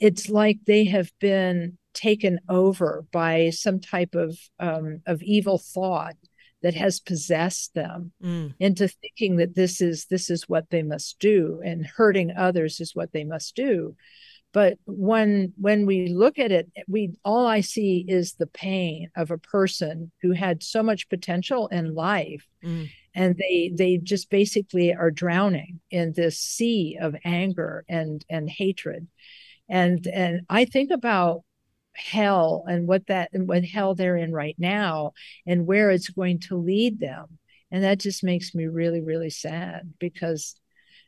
it's like they have been taken over by some type of um, of evil thought that has possessed them mm. into thinking that this is this is what they must do and hurting others is what they must do but when when we look at it we all i see is the pain of a person who had so much potential in life mm. and they they just basically are drowning in this sea of anger and and hatred and and i think about hell and what that and what hell they're in right now and where it's going to lead them and that just makes me really really sad because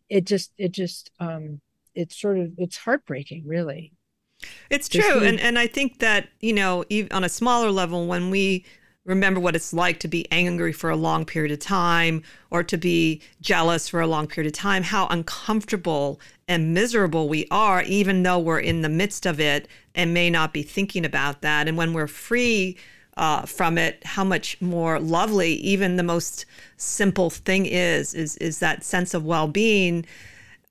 it just it just um it's sort of it's heartbreaking really it's true and and i think that you know even on a smaller level when we remember what it's like to be angry for a long period of time or to be jealous for a long period of time, how uncomfortable and miserable we are, even though we're in the midst of it and may not be thinking about that. And when we're free uh, from it, how much more lovely even the most simple thing is, is, is that sense of well being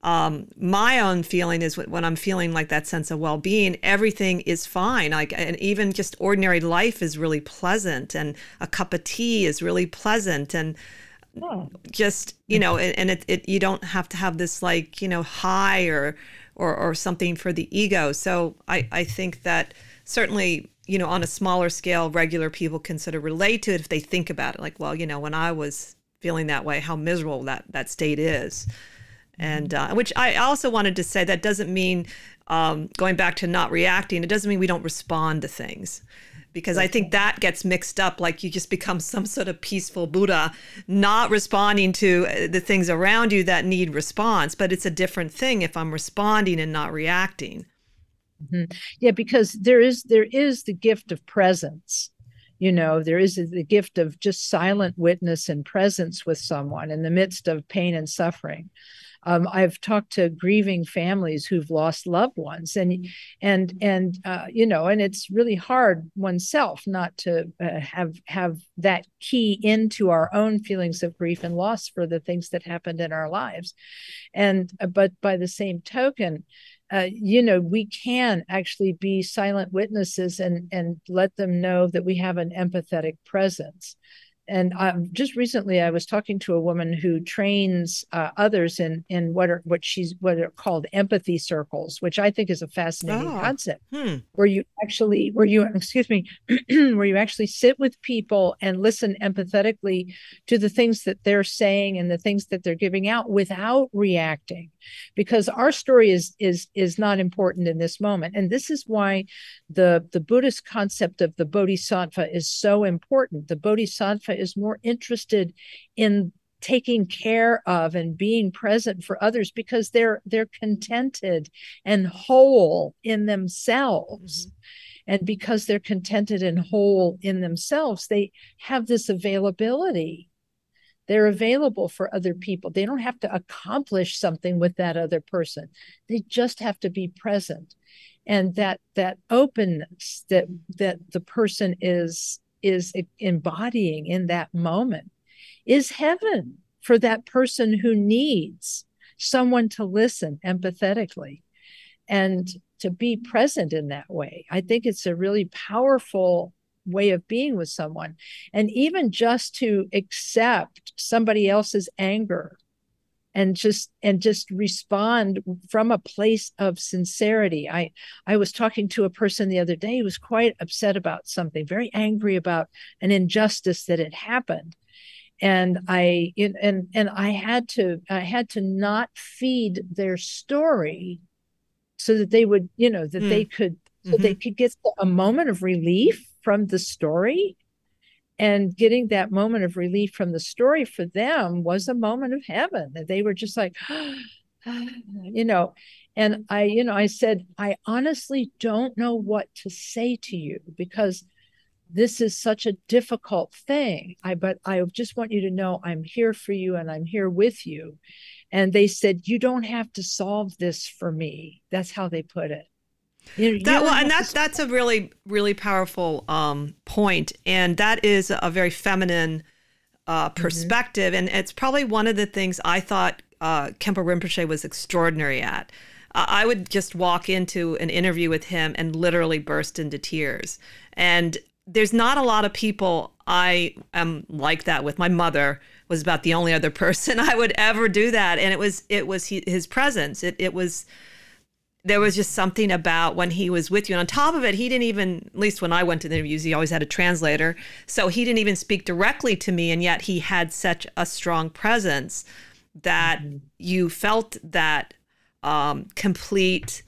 um, my own feeling is when I'm feeling like that sense of well-being, everything is fine. Like, and even just ordinary life is really pleasant, and a cup of tea is really pleasant, and just you know, and, and it, it you don't have to have this like you know high or or or something for the ego. So I I think that certainly you know on a smaller scale, regular people can sort of relate to it if they think about it. Like, well, you know, when I was feeling that way, how miserable that that state is and uh, which I also wanted to say that doesn't mean um, going back to not reacting. It doesn't mean we don't respond to things, because I think that gets mixed up. Like you just become some sort of peaceful Buddha, not responding to uh, the things around you that need response. But it's a different thing if I'm responding and not reacting. Mm-hmm. Yeah, because there is there is the gift of presence you know there is the gift of just silent witness and presence with someone in the midst of pain and suffering um, I've talked to grieving families who've lost loved ones, and and and uh, you know, and it's really hard oneself not to uh, have have that key into our own feelings of grief and loss for the things that happened in our lives, and uh, but by the same token. Uh, you know we can actually be silent witnesses and and let them know that we have an empathetic presence and um, just recently I was talking to a woman who trains uh, others in in what are what she's what are called empathy circles, which I think is a fascinating oh, concept, hmm. where you actually where you excuse me, where you actually sit with people and listen empathetically to the things that they're saying and the things that they're giving out without reacting, because our story is is is not important in this moment, and this is why the the Buddhist concept of the bodhisattva is so important. The bodhisattva is more interested in taking care of and being present for others because they're they're contented and whole in themselves mm-hmm. and because they're contented and whole in themselves they have this availability they're available for other mm-hmm. people. They don't have to accomplish something with that other person. They just have to be present. And that that openness that that the person is is embodying in that moment is heaven for that person who needs someone to listen empathetically and to be present in that way. I think it's a really powerful way of being with someone. And even just to accept somebody else's anger and just and just respond from a place of sincerity i i was talking to a person the other day who was quite upset about something very angry about an injustice that had happened and i and and i had to i had to not feed their story so that they would you know that mm. they could so mm-hmm. they could get a moment of relief from the story. And getting that moment of relief from the story for them was a moment of heaven that they were just like you know. And i you know i said i honestly don't know what to say to you because this is such a difficult thing. I but i just want you to know i'm here for you and i'm here with you. And they said you don't have to solve this for me. That's how they put it you know, that well, and that's that's a really really powerful um, point, and that is a very feminine uh, mm-hmm. perspective, mm-hmm. and it's probably one of the things I thought uh, Khenpo Rinpoche was extraordinary at. Uh, I would just walk into an interview with him and literally burst into tears, and there's not a lot of people I am like that with. My mother was about the only other person I would ever do that, and it was it was he, his presence. It it was there was just something about when he was with you. And on top of it, he didn't even, at least when I went to the interviews, he always had a translator. So he didn't even speak directly to me. And yet he had such a strong presence that mm-hmm. you felt that um, complete.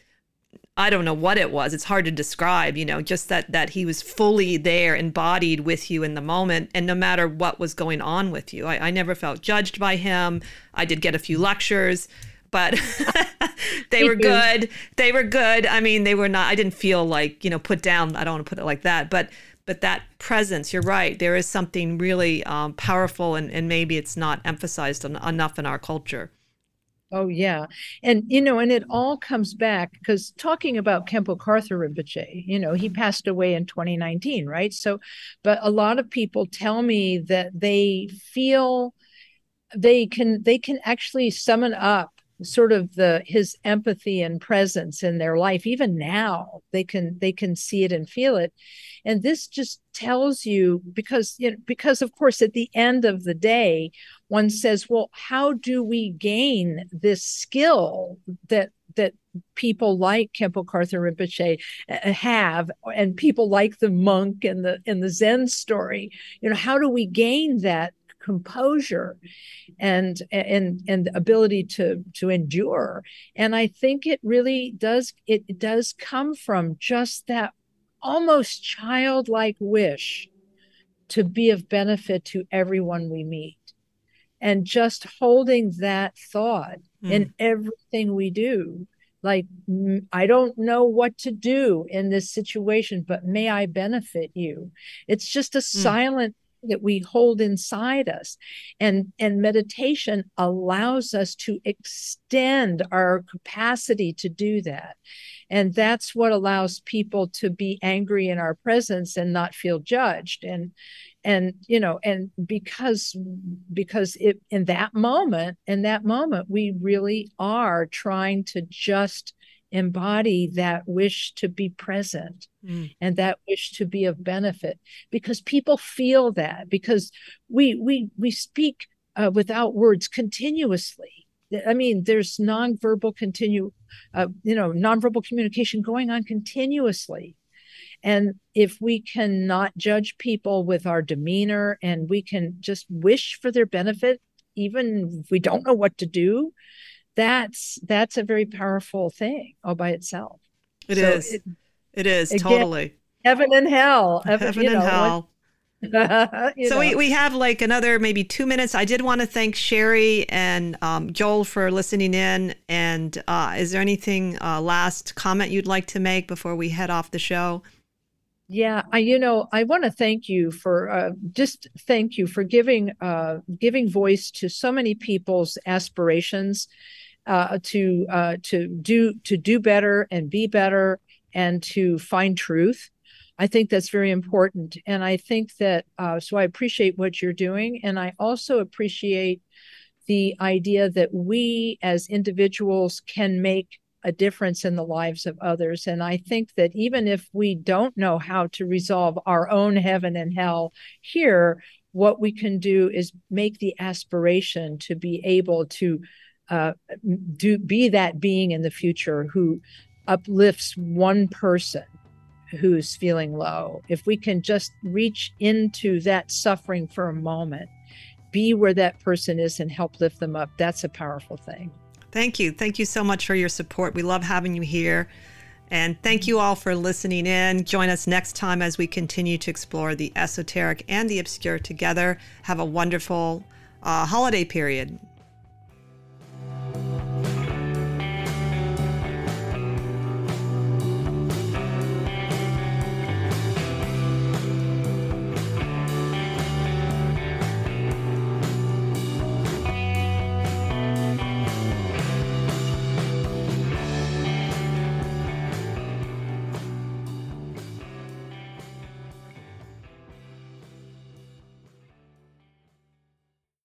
I don't know what it was. It's hard to describe, you know, just that that he was fully there, embodied with you in the moment, and no matter what was going on with you, I, I never felt judged by him. I did get a few lectures, but they were good. They were good. I mean, they were not. I didn't feel like you know put down. I don't want to put it like that, but but that presence. You're right. There is something really um, powerful, and and maybe it's not emphasized en- enough in our culture. Oh yeah, and you know, and it all comes back because talking about Khenpo Karthar Rinpoche, you know, he passed away in 2019, right? So, but a lot of people tell me that they feel they can they can actually summon up sort of the his empathy and presence in their life even now they can they can see it and feel it and this just tells you because you know, because of course at the end of the day one says well how do we gain this skill that that people like Khenpo Karthar Rinpoche uh, have, and people like the monk and the in the Zen story. You know, how do we gain that composure and and and ability to to endure and i think it really does it does come from just that almost childlike wish to be of benefit to everyone we meet and just holding that thought mm. in everything we do like i don't know what to do in this situation but may i benefit you it's just a mm. silent that we hold inside us. And and meditation allows us to extend our capacity to do that. And that's what allows people to be angry in our presence and not feel judged. And and you know and because because it in that moment in that moment we really are trying to just embody that wish to be present mm. and that wish to be of benefit because people feel that because we we we speak uh, without words continuously i mean there's nonverbal continue uh, you know nonverbal communication going on continuously and if we cannot judge people with our demeanor and we can just wish for their benefit even if we don't know what to do that's that's a very powerful thing all by itself. It so is. It, it is again, totally. Heaven and hell. Heaven, heaven and know, hell. so we, we have like another maybe two minutes. I did want to thank Sherry and um, Joel for listening in. And uh, is there anything uh, last comment you'd like to make before we head off the show? Yeah, I you know I want to thank you for uh, just thank you for giving uh, giving voice to so many people's aspirations uh, to uh, to do to do better and be better and to find truth. I think that's very important, and I think that uh, so I appreciate what you're doing, and I also appreciate the idea that we as individuals can make a difference in the lives of others. And I think that even if we don't know how to resolve our own heaven and hell here, what we can do is make the aspiration to be able to uh, do be that being in the future who uplifts one person who's feeling low if we can just reach into that suffering for a moment be where that person is and help lift them up that's a powerful thing thank you thank you so much for your support we love having you here And thank you all for listening in. Join us next time as we continue to explore the esoteric and the obscure together. Have a wonderful uh, holiday period you